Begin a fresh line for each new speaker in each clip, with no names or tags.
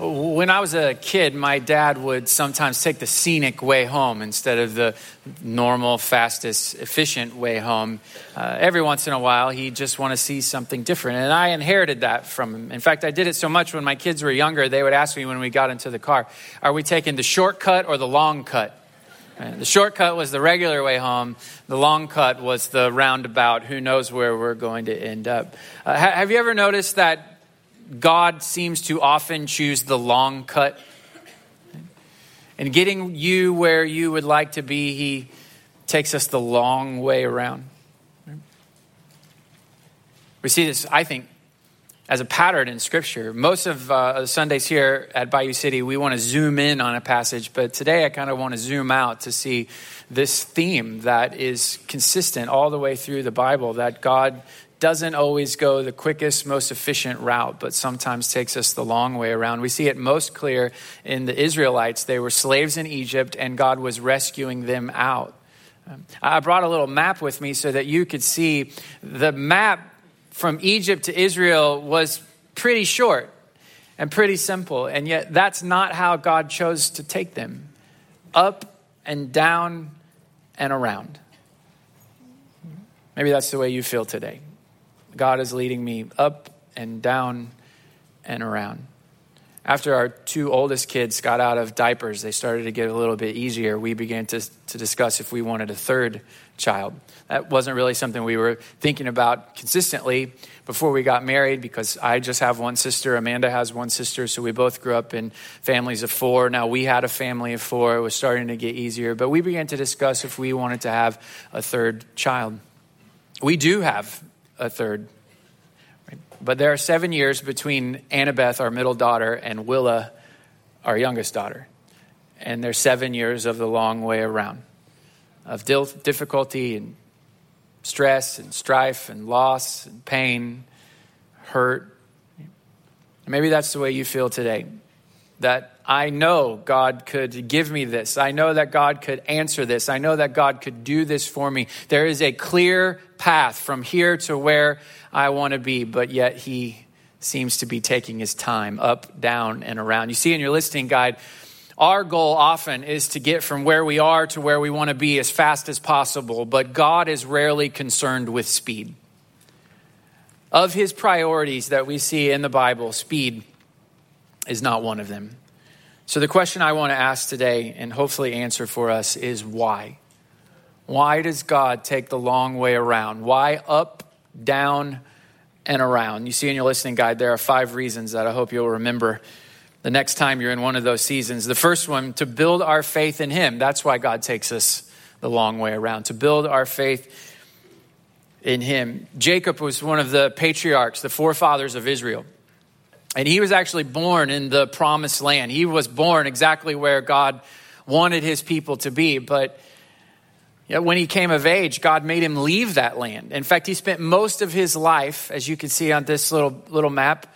When I was a kid, my dad would sometimes take the scenic way home instead of the normal, fastest, efficient way home. Uh, every once in a while, he'd just want to see something different. And I inherited that from him. In fact, I did it so much when my kids were younger, they would ask me when we got into the car, Are we taking the shortcut or the long cut? The shortcut was the regular way home. The long cut was the roundabout. Who knows where we're going to end up? Uh, have you ever noticed that God seems to often choose the long cut. And getting you where you would like to be, He takes us the long way around. We see this, I think, as a pattern in Scripture. Most of uh, Sundays here at Bayou City, we want to zoom in on a passage, but today I kind of want to zoom out to see this theme that is consistent all the way through the Bible that God doesn't always go the quickest, most efficient route, but sometimes takes us the long way around. We see it most clear in the Israelites. They were slaves in Egypt, and God was rescuing them out. Um, I brought a little map with me so that you could see the map from Egypt to Israel was pretty short and pretty simple, and yet that's not how God chose to take them up and down and around. Maybe that's the way you feel today. God is leading me up and down and around. After our two oldest kids got out of diapers, they started to get a little bit easier. We began to, to discuss if we wanted a third child. That wasn't really something we were thinking about consistently before we got married because I just have one sister. Amanda has one sister, so we both grew up in families of four. Now we had a family of four. It was starting to get easier, but we began to discuss if we wanted to have a third child. We do have a third. But there are seven years between Annabeth, our middle daughter, and Willa, our youngest daughter. And there's seven years of the long way around of difficulty and stress and strife and loss and pain, hurt. Maybe that's the way you feel today. That I know God could give me this. I know that God could answer this. I know that God could do this for me. There is a clear path from here to where I want to be, but yet He seems to be taking His time up, down, and around. You see in your listing guide, our goal often is to get from where we are to where we want to be as fast as possible, but God is rarely concerned with speed. Of His priorities that we see in the Bible, speed is not one of them. So, the question I want to ask today and hopefully answer for us is why? Why does God take the long way around? Why up, down, and around? You see in your listening guide, there are five reasons that I hope you'll remember the next time you're in one of those seasons. The first one, to build our faith in Him. That's why God takes us the long way around, to build our faith in Him. Jacob was one of the patriarchs, the forefathers of Israel. And he was actually born in the promised land. He was born exactly where God wanted his people to be. But when he came of age, God made him leave that land. In fact, he spent most of his life, as you can see on this little, little map,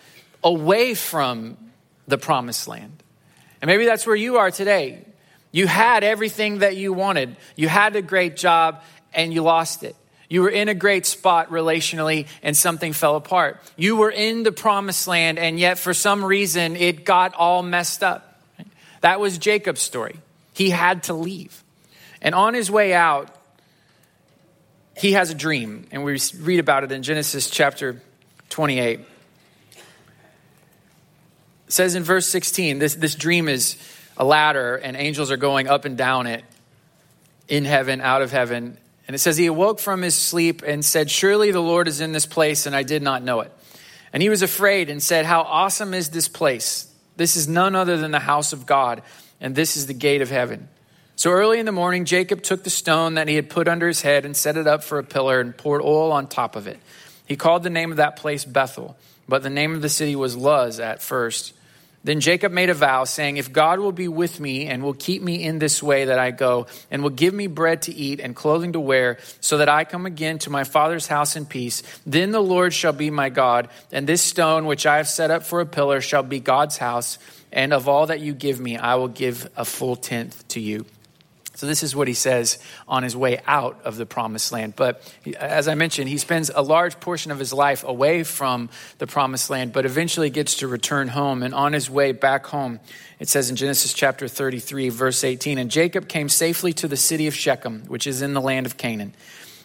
away from the promised land. And maybe that's where you are today. You had everything that you wanted, you had a great job, and you lost it. You were in a great spot relationally and something fell apart. You were in the promised land and yet for some reason it got all messed up. That was Jacob's story. He had to leave. And on his way out, he has a dream. And we read about it in Genesis chapter 28. It says in verse 16 this, this dream is a ladder, and angels are going up and down it in heaven, out of heaven. And it says, He awoke from his sleep and said, Surely the Lord is in this place, and I did not know it. And he was afraid and said, How awesome is this place! This is none other than the house of God, and this is the gate of heaven. So early in the morning, Jacob took the stone that he had put under his head and set it up for a pillar and poured oil on top of it. He called the name of that place Bethel, but the name of the city was Luz at first. Then Jacob made a vow, saying, If God will be with me and will keep me in this way that I go, and will give me bread to eat and clothing to wear, so that I come again to my father's house in peace, then the Lord shall be my God, and this stone which I have set up for a pillar shall be God's house, and of all that you give me, I will give a full tenth to you. So, this is what he says on his way out of the promised land. But as I mentioned, he spends a large portion of his life away from the promised land, but eventually gets to return home. And on his way back home, it says in Genesis chapter 33, verse 18 And Jacob came safely to the city of Shechem, which is in the land of Canaan,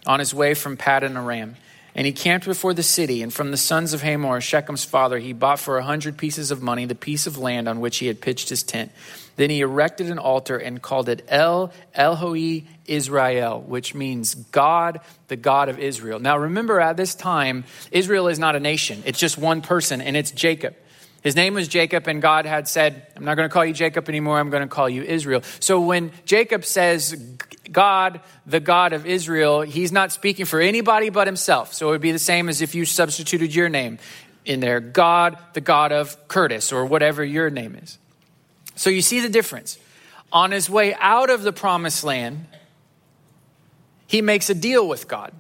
on his way from Paddan Aram. And he camped before the city, and from the sons of Hamor, Shechem's father, he bought for a hundred pieces of money the piece of land on which he had pitched his tent. Then he erected an altar and called it El Elohei Israel, which means God, the God of Israel. Now remember, at this time, Israel is not a nation, it's just one person, and it's Jacob. His name was Jacob, and God had said, I'm not going to call you Jacob anymore, I'm going to call you Israel. So when Jacob says, God, the God of Israel, he's not speaking for anybody but himself. So it would be the same as if you substituted your name in there God, the God of Curtis, or whatever your name is. So you see the difference. On his way out of the promised land, he makes a deal with God.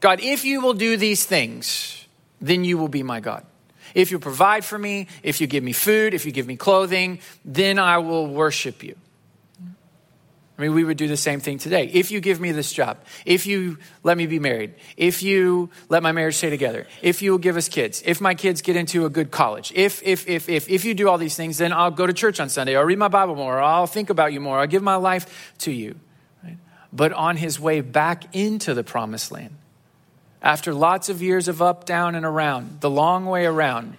God, if you will do these things, then you will be my God. If you provide for me, if you give me food, if you give me clothing, then I will worship you. I mean, we would do the same thing today. If you give me this job, if you let me be married, if you let my marriage stay together, if you will give us kids, if my kids get into a good college, if, if, if, if, if you do all these things, then I'll go to church on Sunday, I'll read my Bible more, I'll think about you more, I'll give my life to you. Right? But on his way back into the promised land, after lots of years of up, down, and around, the long way around,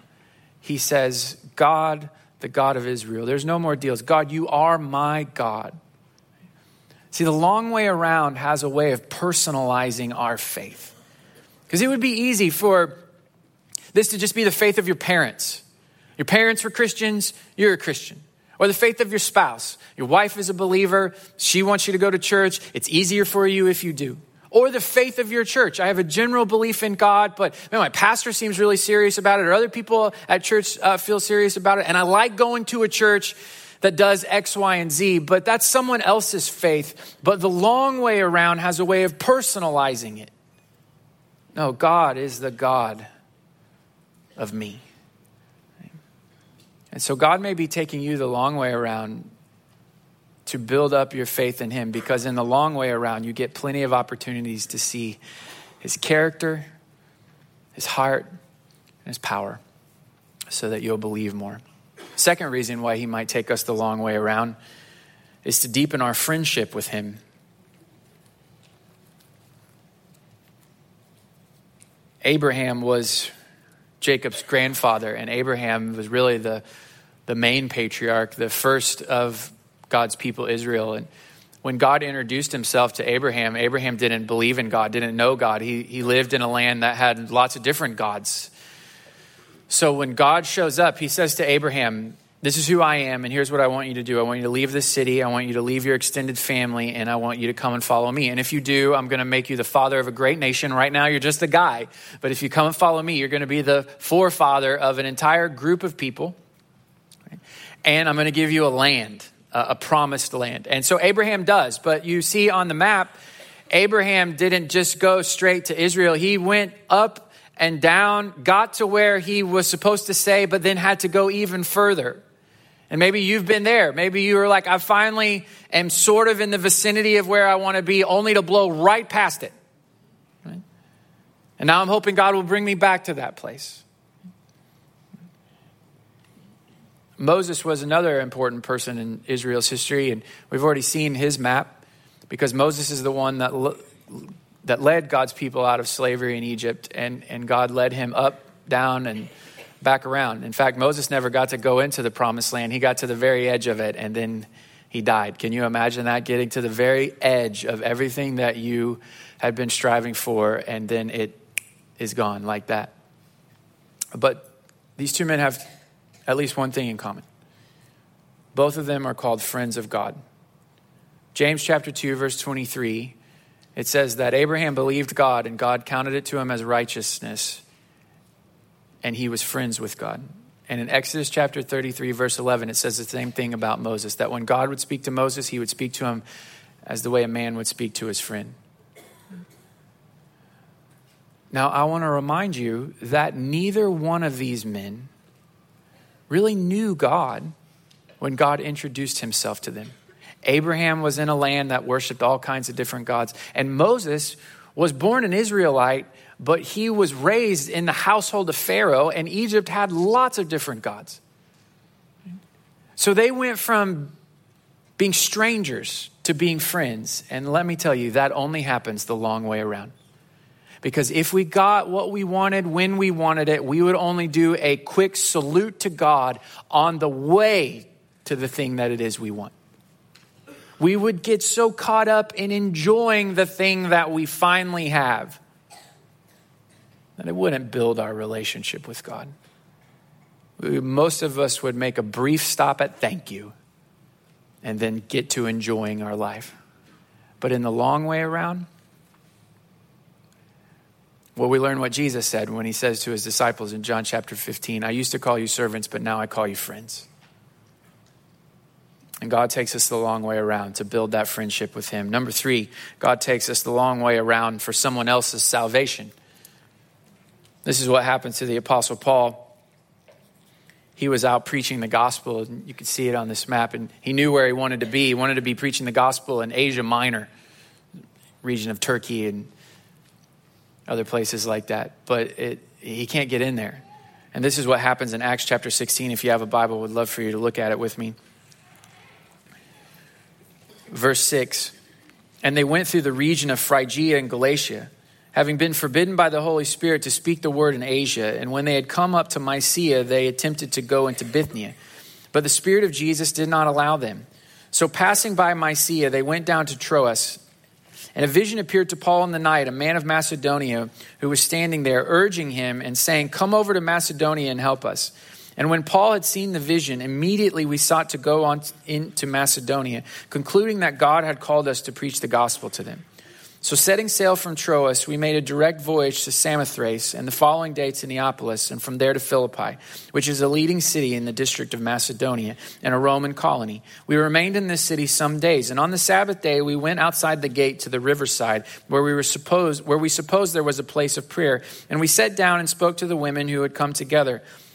he says, God, the God of Israel, there's no more deals. God, you are my God. See, the long way around has a way of personalizing our faith. Because it would be easy for this to just be the faith of your parents. Your parents were Christians, you're a Christian. Or the faith of your spouse. Your wife is a believer, she wants you to go to church. It's easier for you if you do. Or the faith of your church. I have a general belief in God, but man, my pastor seems really serious about it, or other people at church uh, feel serious about it. And I like going to a church that does X, Y, and Z, but that's someone else's faith. But the long way around has a way of personalizing it. No, God is the God of me. And so God may be taking you the long way around to build up your faith in Him because in the long way around, you get plenty of opportunities to see His character, His heart, and His power so that you'll believe more. Second reason why he might take us the long way around is to deepen our friendship with him. Abraham was Jacob's grandfather, and Abraham was really the, the main patriarch, the first of God's people, Israel. And when God introduced himself to Abraham, Abraham didn't believe in God, didn't know God. He, he lived in a land that had lots of different gods. So when God shows up, he says to Abraham, This is who I am, and here's what I want you to do. I want you to leave this city. I want you to leave your extended family, and I want you to come and follow me. And if you do, I'm going to make you the father of a great nation. Right now, you're just a guy. But if you come and follow me, you're going to be the forefather of an entire group of people. And I'm going to give you a land, a promised land. And so Abraham does. But you see on the map, Abraham didn't just go straight to Israel, he went up and down, got to where he was supposed to say, but then had to go even further. And maybe you've been there. Maybe you were like, I finally am sort of in the vicinity of where I want to be, only to blow right past it. And now I'm hoping God will bring me back to that place. Moses was another important person in Israel's history, and we've already seen his map because Moses is the one that that led God's people out of slavery in Egypt, and, and God led him up, down, and back around. In fact, Moses never got to go into the promised land. He got to the very edge of it, and then he died. Can you imagine that? Getting to the very edge of everything that you had been striving for, and then it is gone like that. But these two men have at least one thing in common. Both of them are called friends of God. James chapter 2, verse 23 it says that Abraham believed God and God counted it to him as righteousness, and he was friends with God. And in Exodus chapter 33, verse 11, it says the same thing about Moses that when God would speak to Moses, he would speak to him as the way a man would speak to his friend. Now, I want to remind you that neither one of these men really knew God when God introduced himself to them. Abraham was in a land that worshiped all kinds of different gods. And Moses was born an Israelite, but he was raised in the household of Pharaoh, and Egypt had lots of different gods. So they went from being strangers to being friends. And let me tell you, that only happens the long way around. Because if we got what we wanted when we wanted it, we would only do a quick salute to God on the way to the thing that it is we want. We would get so caught up in enjoying the thing that we finally have that it wouldn't build our relationship with God. Most of us would make a brief stop at thank you and then get to enjoying our life. But in the long way around, well, we learn what Jesus said when he says to his disciples in John chapter 15 I used to call you servants, but now I call you friends. And God takes us the long way around to build that friendship with him. Number three, God takes us the long way around for someone else's salvation. This is what happened to the Apostle Paul. He was out preaching the gospel, and you can see it on this map, and he knew where he wanted to be. He wanted to be preaching the gospel in Asia Minor, region of Turkey and other places like that. But it, he can't get in there. And this is what happens in Acts chapter 16. If you have a Bible, would love for you to look at it with me. Verse 6 And they went through the region of Phrygia and Galatia, having been forbidden by the Holy Spirit to speak the word in Asia. And when they had come up to Mysia, they attempted to go into Bithynia. But the Spirit of Jesus did not allow them. So passing by Mysia, they went down to Troas. And a vision appeared to Paul in the night, a man of Macedonia who was standing there, urging him and saying, Come over to Macedonia and help us. And when Paul had seen the vision, immediately we sought to go on into Macedonia, concluding that God had called us to preach the gospel to them. So, setting sail from Troas, we made a direct voyage to Samothrace, and the following day to Neapolis, and from there to Philippi, which is a leading city in the district of Macedonia and a Roman colony. We remained in this city some days, and on the Sabbath day we went outside the gate to the riverside, where we were supposed where we supposed there was a place of prayer, and we sat down and spoke to the women who had come together.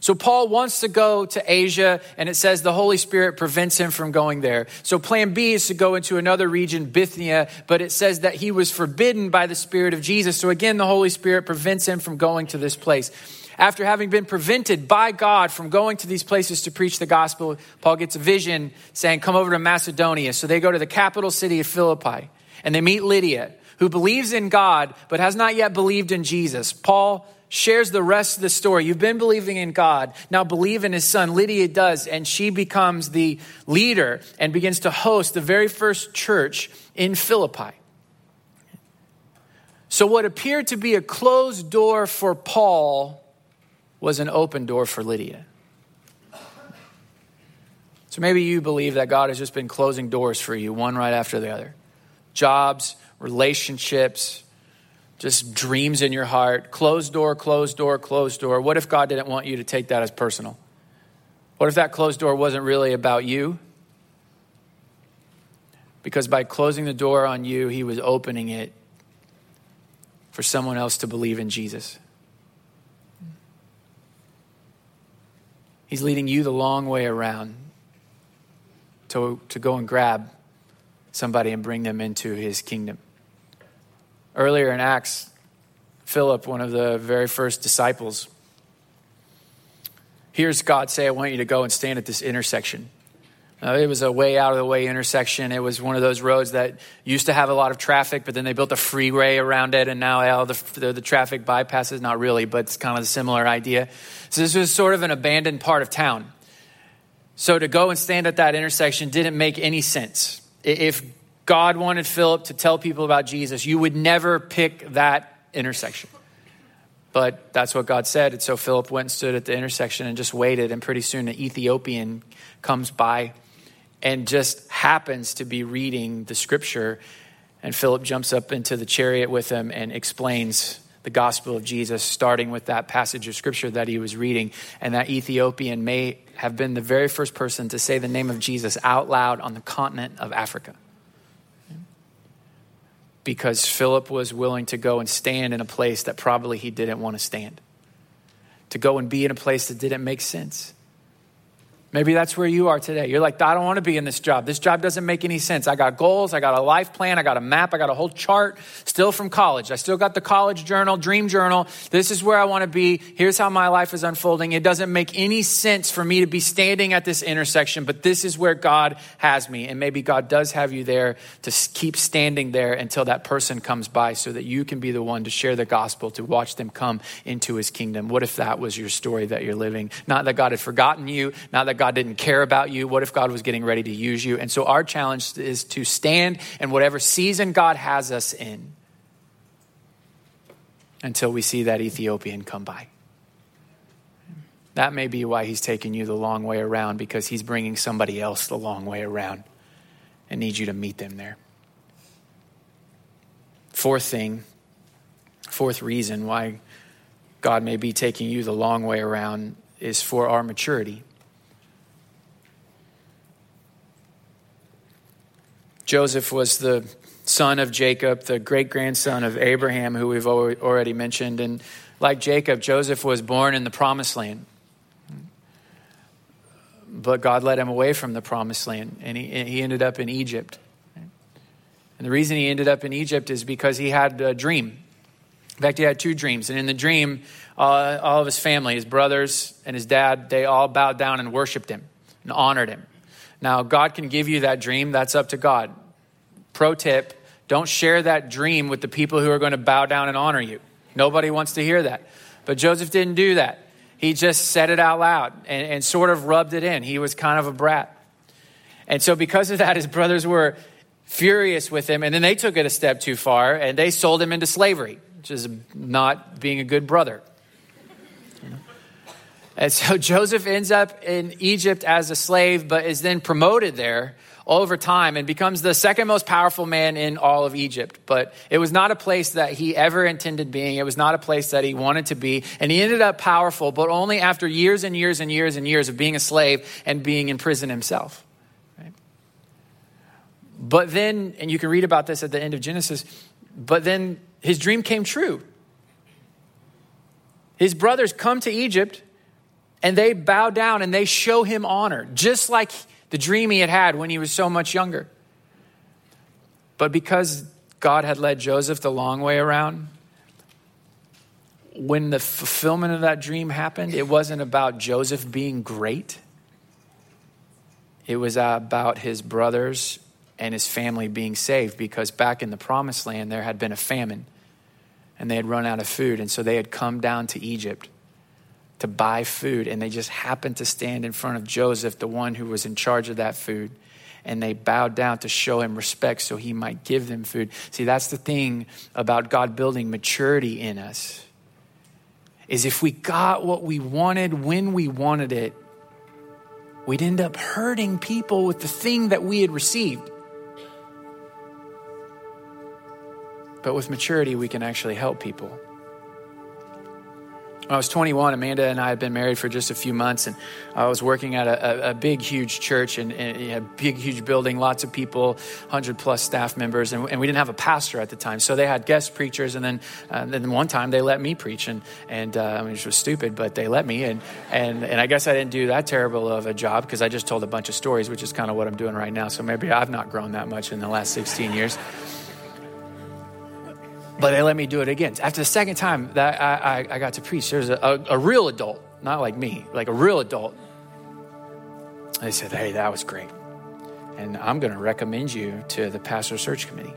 So Paul wants to go to Asia, and it says the Holy Spirit prevents him from going there. So plan B is to go into another region, Bithynia, but it says that he was forbidden by the Spirit of Jesus. So again, the Holy Spirit prevents him from going to this place. After having been prevented by God from going to these places to preach the gospel, Paul gets a vision saying, Come over to Macedonia. So they go to the capital city of Philippi, and they meet Lydia, who believes in God, but has not yet believed in Jesus. Paul shares the rest of the story. You've been believing in God. Now believe in his son. Lydia does, and she becomes the leader and begins to host the very first church in Philippi. So, what appeared to be a closed door for Paul was an open door for Lydia. So, maybe you believe that God has just been closing doors for you, one right after the other jobs, relationships, just dreams in your heart, closed door, closed door, closed door. What if God didn't want you to take that as personal? What if that closed door wasn't really about you? Because by closing the door on you, he was opening it for someone else to believe in Jesus. He's leading you the long way around to, to go and grab somebody and bring them into his kingdom. Earlier in Acts, Philip, one of the very first disciples, hears God say, I want you to go and stand at this intersection. It was a way out of the way intersection. It was one of those roads that used to have a lot of traffic, but then they built a freeway around it, and now all the, the, the traffic bypasses. Not really, but it's kind of a similar idea. So this was sort of an abandoned part of town. So to go and stand at that intersection didn't make any sense. If God wanted Philip to tell people about Jesus, you would never pick that intersection. But that's what God said. And so Philip went and stood at the intersection and just waited. And pretty soon, an Ethiopian comes by and just happens to be reading the scripture. And Philip jumps up into the chariot with him and explains the gospel of Jesus, starting with that passage of scripture that he was reading. And that Ethiopian may have been the very first person to say the name of Jesus out loud on the continent of Africa. Because Philip was willing to go and stand in a place that probably he didn't want to stand, to go and be in a place that didn't make sense. Maybe that's where you are today. You're like, I don't want to be in this job. This job doesn't make any sense. I got goals, I got a life plan, I got a map, I got a whole chart still from college. I still got the college journal, dream journal. This is where I want to be. Here's how my life is unfolding. It doesn't make any sense for me to be standing at this intersection, but this is where God has me. And maybe God does have you there to keep standing there until that person comes by so that you can be the one to share the gospel, to watch them come into his kingdom. What if that was your story that you're living? Not that God had forgotten you, not that God didn't care about you? What if God was getting ready to use you? And so our challenge is to stand in whatever season God has us in until we see that Ethiopian come by. That may be why he's taking you the long way around because he's bringing somebody else the long way around and needs you to meet them there. Fourth thing, fourth reason why God may be taking you the long way around is for our maturity. Joseph was the son of Jacob, the great grandson of Abraham, who we've already mentioned. And like Jacob, Joseph was born in the promised land. But God led him away from the promised land, and he, he ended up in Egypt. And the reason he ended up in Egypt is because he had a dream. In fact, he had two dreams. And in the dream, uh, all of his family, his brothers and his dad, they all bowed down and worshiped him and honored him. Now, God can give you that dream. That's up to God. Pro tip don't share that dream with the people who are going to bow down and honor you. Nobody wants to hear that. But Joseph didn't do that. He just said it out loud and, and sort of rubbed it in. He was kind of a brat. And so, because of that, his brothers were furious with him. And then they took it a step too far and they sold him into slavery, which is not being a good brother. And so Joseph ends up in Egypt as a slave, but is then promoted there over time and becomes the second most powerful man in all of Egypt. But it was not a place that he ever intended being. It was not a place that he wanted to be. And he ended up powerful, but only after years and years and years and years of being a slave and being in prison himself. But then, and you can read about this at the end of Genesis, but then his dream came true. His brothers come to Egypt and they bow down and they show him honor, just like the dream he had had when he was so much younger. But because God had led Joseph the long way around, when the fulfillment of that dream happened, it wasn't about Joseph being great. It was about his brothers and his family being saved because back in the promised land, there had been a famine and they had run out of food. And so they had come down to Egypt to buy food, and they just happened to stand in front of Joseph, the one who was in charge of that food. And they bowed down to show him respect so he might give them food. See, that's the thing about God building maturity in us. Is if we got what we wanted when we wanted it, we'd end up hurting people with the thing that we had received. But with maturity, we can actually help people. When I was 21, Amanda and I had been married for just a few months, and I was working at a, a, a big, huge church and, and a big, huge building, lots of people, 100 plus staff members, and, and, we didn't have a pastor at the time. So they had guest preachers, and then, uh, then one time they let me preach, and, and uh, was stupid, but they let me. And, and, and I guess I didn't do that terrible of a job because I just told a bunch of stories, which is kind of what I'm doing right now. So maybe I've not grown that much in the last 16 years but they let me do it again. After the second time that I, I, I got to preach, there's a, a, a, real adult, not like me, like a real adult. They said, Hey, that was great. And I'm going to recommend you to the pastor search committee.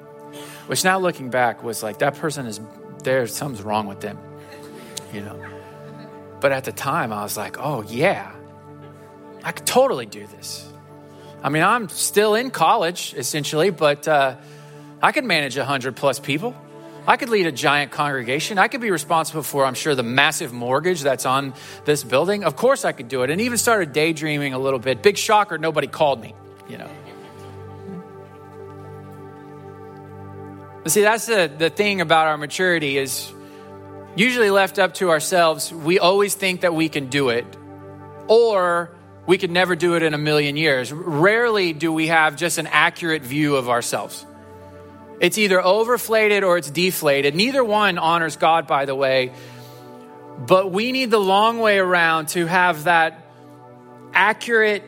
Which now looking back was like, that person is there, something's wrong with them, you know. But at the time, I was like, Oh, yeah, I could totally do this. I mean, I'm still in college, essentially, but uh, I could manage 100 plus people. I could lead a giant congregation. I could be responsible for, I'm sure, the massive mortgage that's on this building. Of course, I could do it. And even started daydreaming a little bit. Big shocker, nobody called me, you know. See, that's the, the thing about our maturity is usually left up to ourselves, we always think that we can do it, or we could never do it in a million years. Rarely do we have just an accurate view of ourselves. It's either overflated or it's deflated. Neither one honors God, by the way. But we need the long way around to have that accurate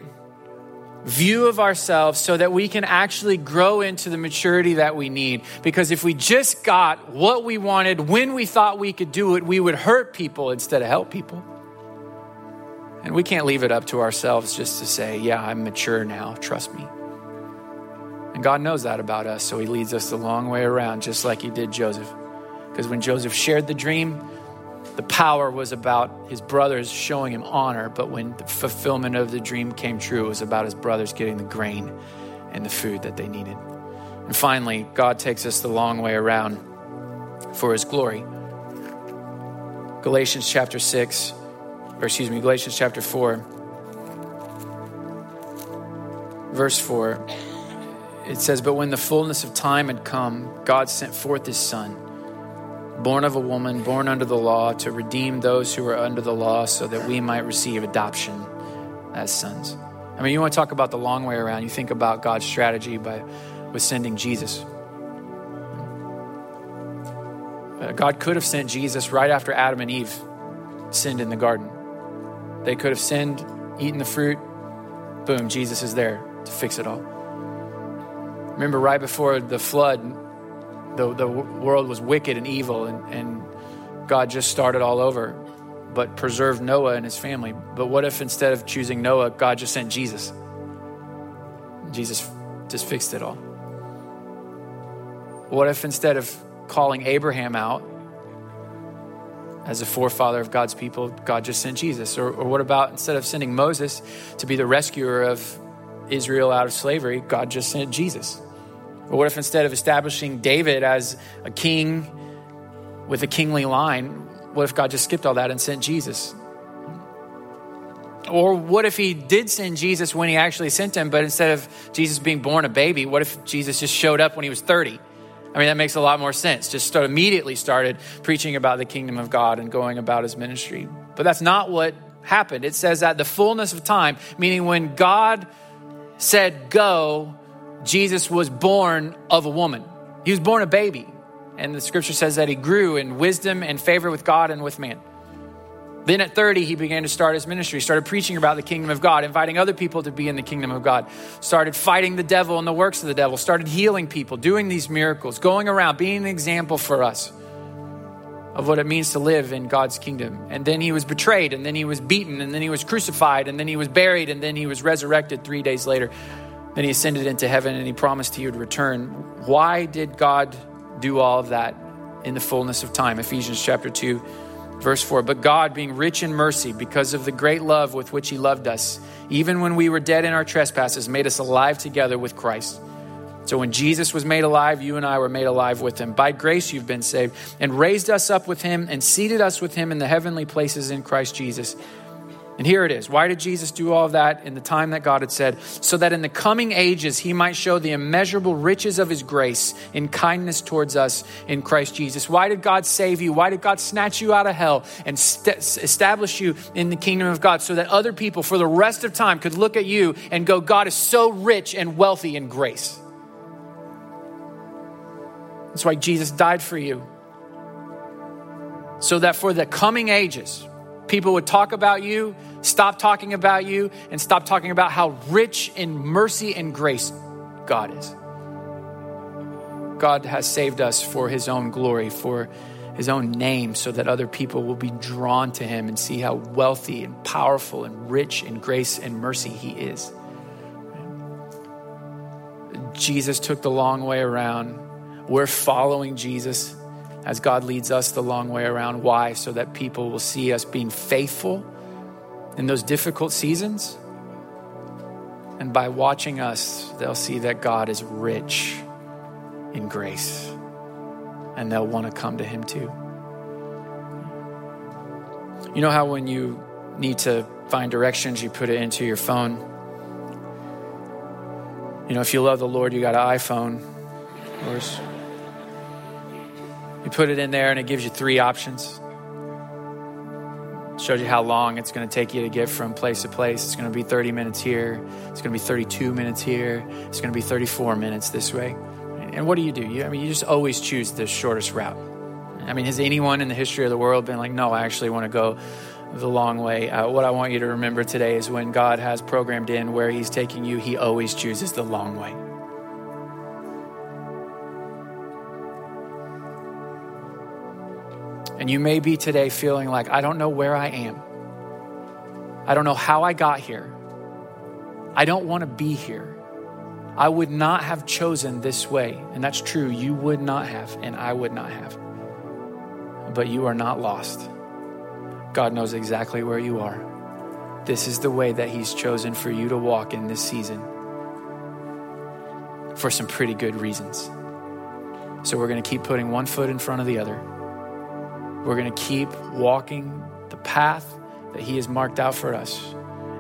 view of ourselves so that we can actually grow into the maturity that we need. Because if we just got what we wanted when we thought we could do it, we would hurt people instead of help people. And we can't leave it up to ourselves just to say, yeah, I'm mature now, trust me. And God knows that about us, so He leads us the long way around, just like He did Joseph. Because when Joseph shared the dream, the power was about his brothers showing him honor, but when the fulfillment of the dream came true, it was about his brothers getting the grain and the food that they needed. And finally, God takes us the long way around for his glory. Galatians chapter 6, or excuse me, Galatians chapter 4, verse 4, it says, But when the fullness of time had come, God sent forth his son born of a woman, born under the law, to redeem those who are under the law so that we might receive adoption as sons. I mean, you want to talk about the long way around. You think about God's strategy by with sending Jesus. Uh, God could have sent Jesus right after Adam and Eve sinned in the garden. They could have sinned, eaten the fruit, boom, Jesus is there to fix it all. Remember, right before the flood, the, the world was wicked and evil, and, and God just started all over, but preserved Noah and his family. But what if instead of choosing Noah, God just sent Jesus? Jesus just fixed it all. What if instead of calling Abraham out as a forefather of God's people, God just sent Jesus? Or, or what about instead of sending Moses to be the rescuer of Israel out of slavery, God just sent Jesus? Or what if instead of establishing David as a king with a kingly line, what if God just skipped all that and sent Jesus? Or what if he did send Jesus when he actually sent him, but instead of Jesus being born a baby, what if Jesus just showed up when he was 30? I mean, that makes a lot more sense. Just start, immediately started preaching about the kingdom of God and going about his ministry. But that's not what happened. It says that the fullness of time, meaning when God said go, Jesus was born of a woman. He was born a baby. And the scripture says that he grew in wisdom and favor with God and with man. Then at 30, he began to start his ministry, started preaching about the kingdom of God, inviting other people to be in the kingdom of God, started fighting the devil and the works of the devil, started healing people, doing these miracles, going around, being an example for us of what it means to live in God's kingdom. And then he was betrayed, and then he was beaten, and then he was crucified, and then he was buried, and then he was resurrected three days later then he ascended into heaven and he promised he would return. Why did God do all of that in the fullness of time? Ephesians chapter 2, verse 4. But God, being rich in mercy, because of the great love with which he loved us, even when we were dead in our trespasses, made us alive together with Christ. So when Jesus was made alive, you and I were made alive with him. By grace you've been saved, and raised us up with him, and seated us with him in the heavenly places in Christ Jesus and here it is. Why did Jesus do all of that in the time that God had said? So that in the coming ages he might show the immeasurable riches of his grace in kindness towards us in Christ Jesus. Why did God save you? Why did God snatch you out of hell and st- establish you in the kingdom of God so that other people for the rest of time could look at you and go, God is so rich and wealthy in grace? That's why Jesus died for you. So that for the coming ages, people would talk about you, stop talking about you, and stop talking about how rich in mercy and grace God is. God has saved us for his own glory, for his own name, so that other people will be drawn to him and see how wealthy and powerful and rich in grace and mercy he is. Jesus took the long way around. We're following Jesus as God leads us the long way around. Why? So that people will see us being faithful in those difficult seasons. And by watching us, they'll see that God is rich in grace and they'll want to come to Him too. You know how when you need to find directions, you put it into your phone? You know, if you love the Lord, you got an iPhone. Course. Put it in there and it gives you three options. Shows you how long it's going to take you to get from place to place. It's going to be 30 minutes here. It's going to be 32 minutes here. It's going to be 34 minutes this way. And what do you do? You, I mean, you just always choose the shortest route. I mean, has anyone in the history of the world been like, no, I actually want to go the long way? Uh, what I want you to remember today is when God has programmed in where He's taking you, He always chooses the long way. And you may be today feeling like, I don't know where I am. I don't know how I got here. I don't want to be here. I would not have chosen this way. And that's true. You would not have, and I would not have. But you are not lost. God knows exactly where you are. This is the way that He's chosen for you to walk in this season for some pretty good reasons. So we're going to keep putting one foot in front of the other. We're going to keep walking the path that He has marked out for us.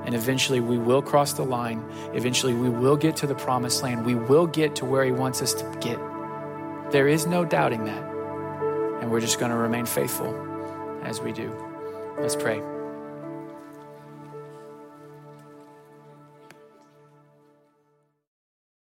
And eventually we will cross the line. Eventually we will get to the promised land. We will get to where He wants us to get. There is no doubting that. And we're just going to remain faithful as we do. Let's pray.